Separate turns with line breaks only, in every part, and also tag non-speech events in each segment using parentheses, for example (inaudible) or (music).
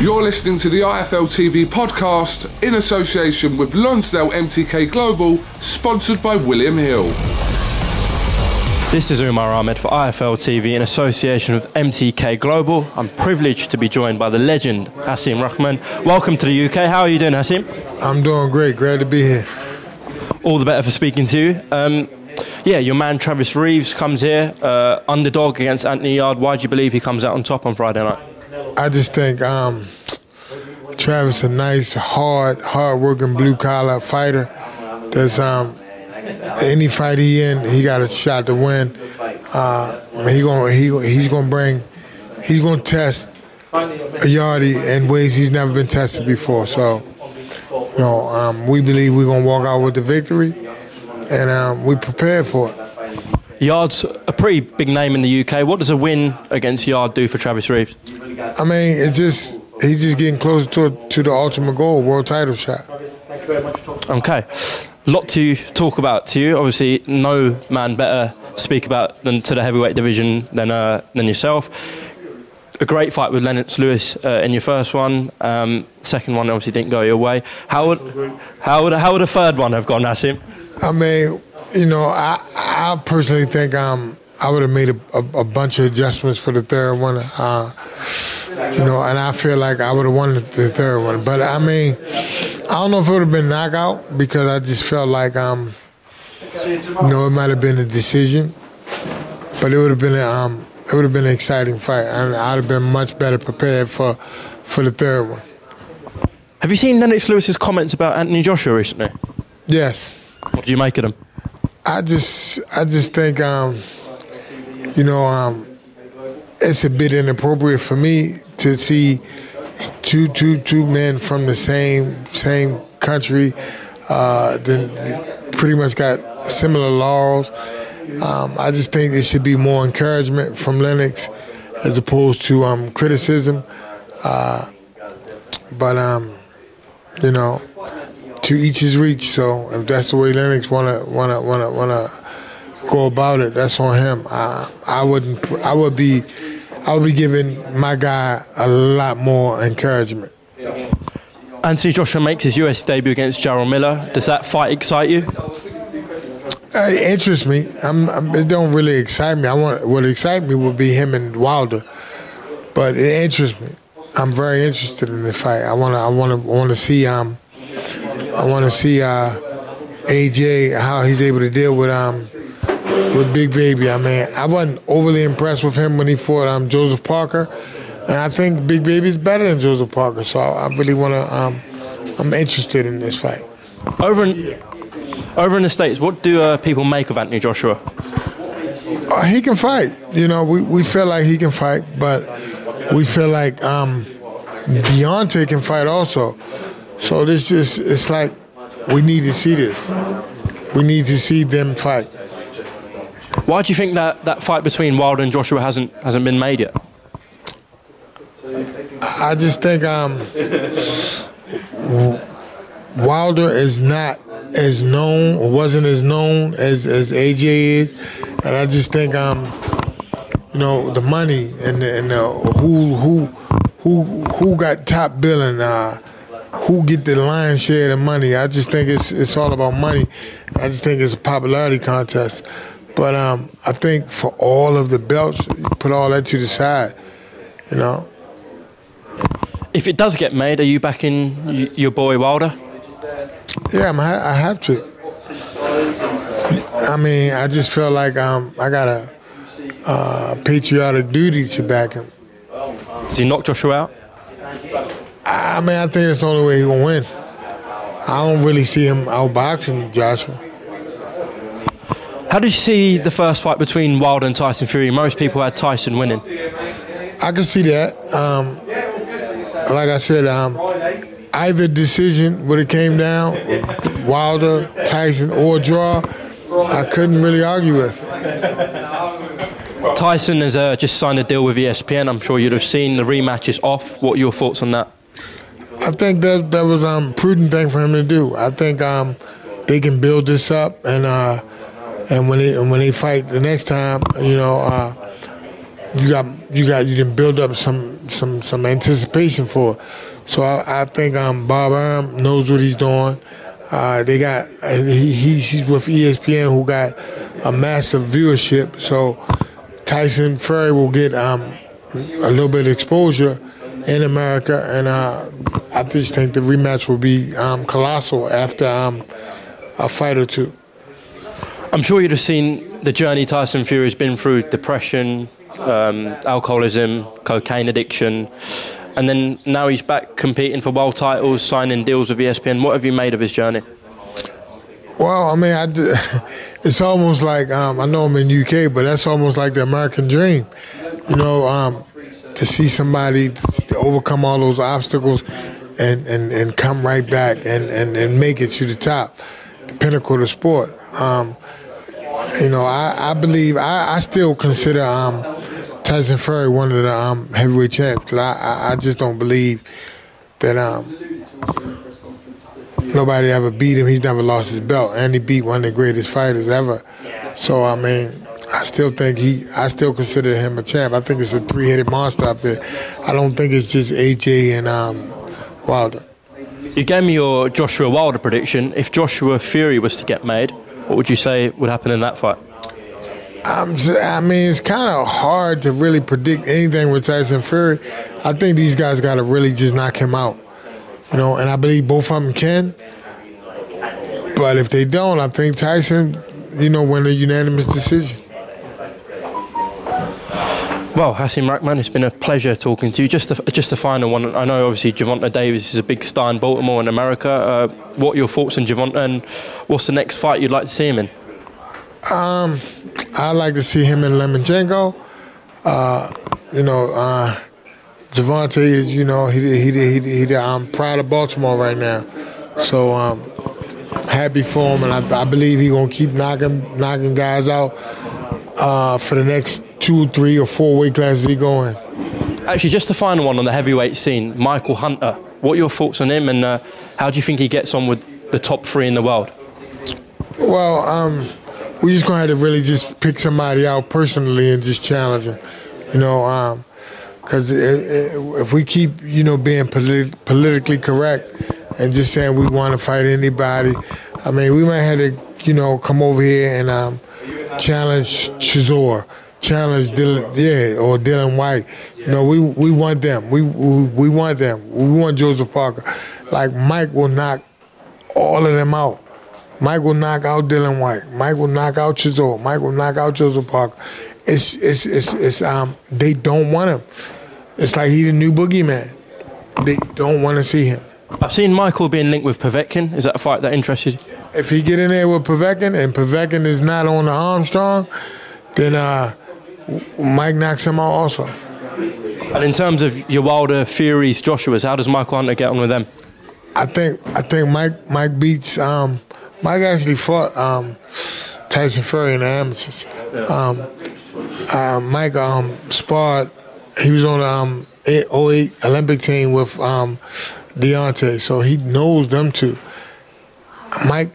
You're listening to the IFL TV podcast in association with Lonsdale MTK Global, sponsored by William Hill.
This is Umar Ahmed for IFL TV in association with MTK Global. I'm privileged to be joined by the legend Hasim Rahman. Welcome to the UK. How are you doing, Hasim?
I'm doing great. Glad to be here.
All the better for speaking to you. Um, yeah, your man Travis Reeves comes here, uh, underdog against Anthony Yarde. Why do you believe he comes out on top on Friday night?
I just think um, Travis a nice, hard, hard-working blue-collar fighter. That's um, any fight he in, he got a shot to win. Uh, he gonna he he's gonna bring he's gonna test a Yarde in ways he's never been tested before. So, you know, um, we believe we're gonna walk out with the victory, and um, we prepared for it.
Yarde's a pretty big name in the UK. What does a win against Yarde do for Travis Reeves?
I mean, it's just he's just getting closer to to the ultimate goal, world title shot.
Okay, lot to talk about to you. Obviously, no man better speak about than to the heavyweight division than uh, than yourself. A great fight with Lennox Lewis uh, in your first one. Um, second one obviously didn't go your way. How would how would how would a third one have gone, Hasim?
I mean, you know, I I personally think um I would have made a, a, a bunch of adjustments for the third one. Uh, you know, and I feel like I would have won the third one. But I mean, I don't know if it would have been knockout because I just felt like um, you know, it might have been a decision, but it would have been a, um, it would have been an exciting fight, and I'd have been much better prepared for for the third one.
Have you seen Lennox Lewis's comments about Anthony Joshua recently?
Yes.
What do you make of them?
I just I just think um, you know um, it's a bit inappropriate for me to see two two two men from the same same country uh, then pretty much got similar laws. Um, I just think there should be more encouragement from Lennox as opposed to um, criticism. Uh, but um, you know, to each his reach. So if that's the way Lennox wanna wanna wanna wanna go about it, that's on him. I, I wouldn't. I would be. I would be giving my guy a lot more encouragement.
Anthony Joshua makes his US debut against Jarrell Miller. Does that fight excite you?
Uh, it interests me. I'm, I'm, it don't really excite me. I want what excite me would be him and Wilder, but it interests me. I'm very interested in the fight. I want to. I want to. Want to see. Um, I want to see uh, AJ how he's able to deal with um with Big Baby. I mean, I wasn't overly impressed with him when he fought um Joseph Parker, and I think Big Baby's better than Joseph Parker. So I really want to. Um, I'm interested in this fight.
Over in over in the states, what do uh, people make of Anthony Joshua?
Uh, he can fight. You know, we, we feel like he can fight, but we feel like um, Deontay can fight also. So this is it's like we need to see this. We need to see them fight.
Why do you think that, that fight between Wilder and Joshua hasn't hasn't been made yet?
I just think um, Wilder is not as known or wasn't as known as, as AJ is, and I just think um, you know, the money and the, and the, who who who who got top billing, uh, who get the lion's share of the money. I just think it's it's all about money. I just think it's a popularity contest. But um, I think for all of the belts, put all that to the side, you know.
If it does get made, are you backing your boy Wilder?
Yeah, I'm, I have to. I mean, I just feel like um, I got a uh, patriotic duty to back him.
Does he knock Joshua out?
I mean, I think that's the only way he gonna win. I don't really see him outboxing Joshua.
How did you see the first fight between Wilder and Tyson Fury? Most people had Tyson winning.
I can see that. Um, like I said, um, either decision would have came down, Wilder, Tyson, or draw. I couldn't really argue with.
Tyson has uh, just signed a deal with ESPN. I'm sure you'd have seen the rematch is off. What are your thoughts on that?
I think that that was a um, prudent thing for him to do. I think um, they can build this up, and uh, and when they when they fight the next time, you know, uh, you got you got you can build up some some some anticipation for it. So I, I think um, Bob Arum knows what he's doing. Uh, they got he, he's with ESPN who got a massive viewership. So Tyson Fury will get um, a little bit of exposure in America, and uh, I just think the rematch will be um, colossal after um, a fight or two.
I'm sure you'd have seen the journey Tyson Fury has been through: depression, um, alcoholism, cocaine addiction, and then now he's back competing for world titles, signing deals with ESPN. What have you made of his journey?
Well, I mean, I did, (laughs) it's almost like um, I know I'm in UK, but that's almost like the American dream. You know, um, to see somebody overcome all those obstacles and, and, and come right back and, and, and make it to the top, the pinnacle of the sport. Um, you know, I, I believe I, I still consider um, Tyson Fury one of the um, heavyweight champs because I, I, just don't believe that um, nobody ever beat him. He's never lost his belt, and he beat one of the greatest fighters ever. So I mean, I still think he. I still consider him a champ. I think it's a three-headed monster up there. I don't think it's just AJ and um, Wilder.
You gave me your Joshua Wilder prediction. If Joshua Fury was to get made, what would you say would happen in that fight?
Um, I mean, it's kind of hard to really predict anything with Tyson Fury. I think these guys got to really just knock him out. You know, and I believe both of them can. But if they don't, I think Tyson, you know, win a unanimous decision.
Well, Hasim Rahman, it's been a pleasure talking to you. Just a, just a final one. I know, obviously, Gervonta Davis is a big star in Baltimore and America. Uh, what are your thoughts on Gervonta, and what's the next fight you'd like to see him in?
Um, I'd like to see him in Lomachenko. Uh, you know, uh, Gervonta is, you know, he he he, he, he I'm proud of Baltimore right now, so um, happy for him, and I, I believe he's gonna keep knocking knocking guys out uh, for the next two, three, or four weight classes he going.
Actually, just the final one on the heavyweight scene, Michael Hunter. What are your thoughts on him, and uh, how do you think he gets on with the top three in the world?
Well, um, we just gonna have to really just pick somebody out personally and just challenge him. You know, um, because if we keep, you know, being politi- politically correct and just saying we want to fight anybody, I mean, we might have to, you know, come over here and um, challenge Chisora, challenge Dillian, yeah, or Dillian Whyte. You know, we we want them. We, we we want them. We want Joseph Parker. Like Mike will knock all of them out. Mike will knock out Dillian Whyte. Mike will knock out Chisora. Mike will knock out Joseph Parker. It's it's it's, it's um they don't want him. It's like he's the new boogeyman. They don't want to see him.
I've seen Michael being linked with Povetkin. Is that a fight that interested you?
If he get in there with Povetkin and Povetkin is not on the Armstrong, then uh, Mike knocks him out also.
And in terms of your Wilder, Furies, Joshua's, how does Michael Hunter get on with them?
I think I think Mike Mike beats um, Mike actually fought um, Tyson Fury in the amateurs. Um, uh, Mike um, sparred he was on um, 08 Olympic team with um, Deontay, so he knows them two. Mike,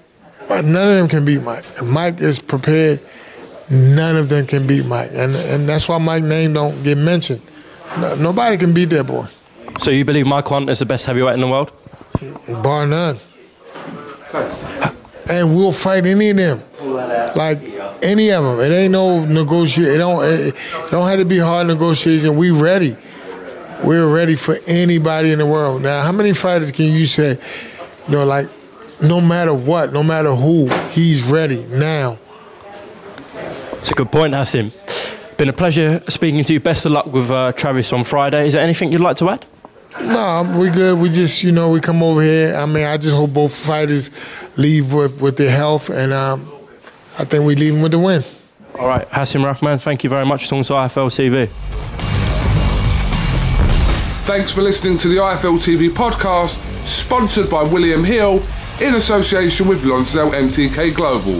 none of them can beat Mike. Mike is prepared, none of them can beat Mike, and and that's why Mike's name don't get mentioned. No, nobody can beat that boy.
So you believe Mike Hunt is the best heavyweight in the world?
bar none. And we'll fight any of them, like any of them. It ain't no negotiation. It don't. It don't have to be hard negotiation. We ready. We're ready for anybody in the world. Now, how many fighters can you say, you know, like, no matter what, no matter who, he's ready now.
It's a good point, Hasim. Been a pleasure speaking to you. Best of luck with uh, Travis on Friday. Is there anything you'd like to add?
No, we good. We just, you know, we come over here. I mean, I just hope both fighters leave with, with their health, and um, I think we leave them with the win.
All right, Hasim Rahman, thank you very much for talking to IFL TV.
Thanks for listening to the IFL TV podcast, sponsored by William Hill in association with Lonsdale MTK Global.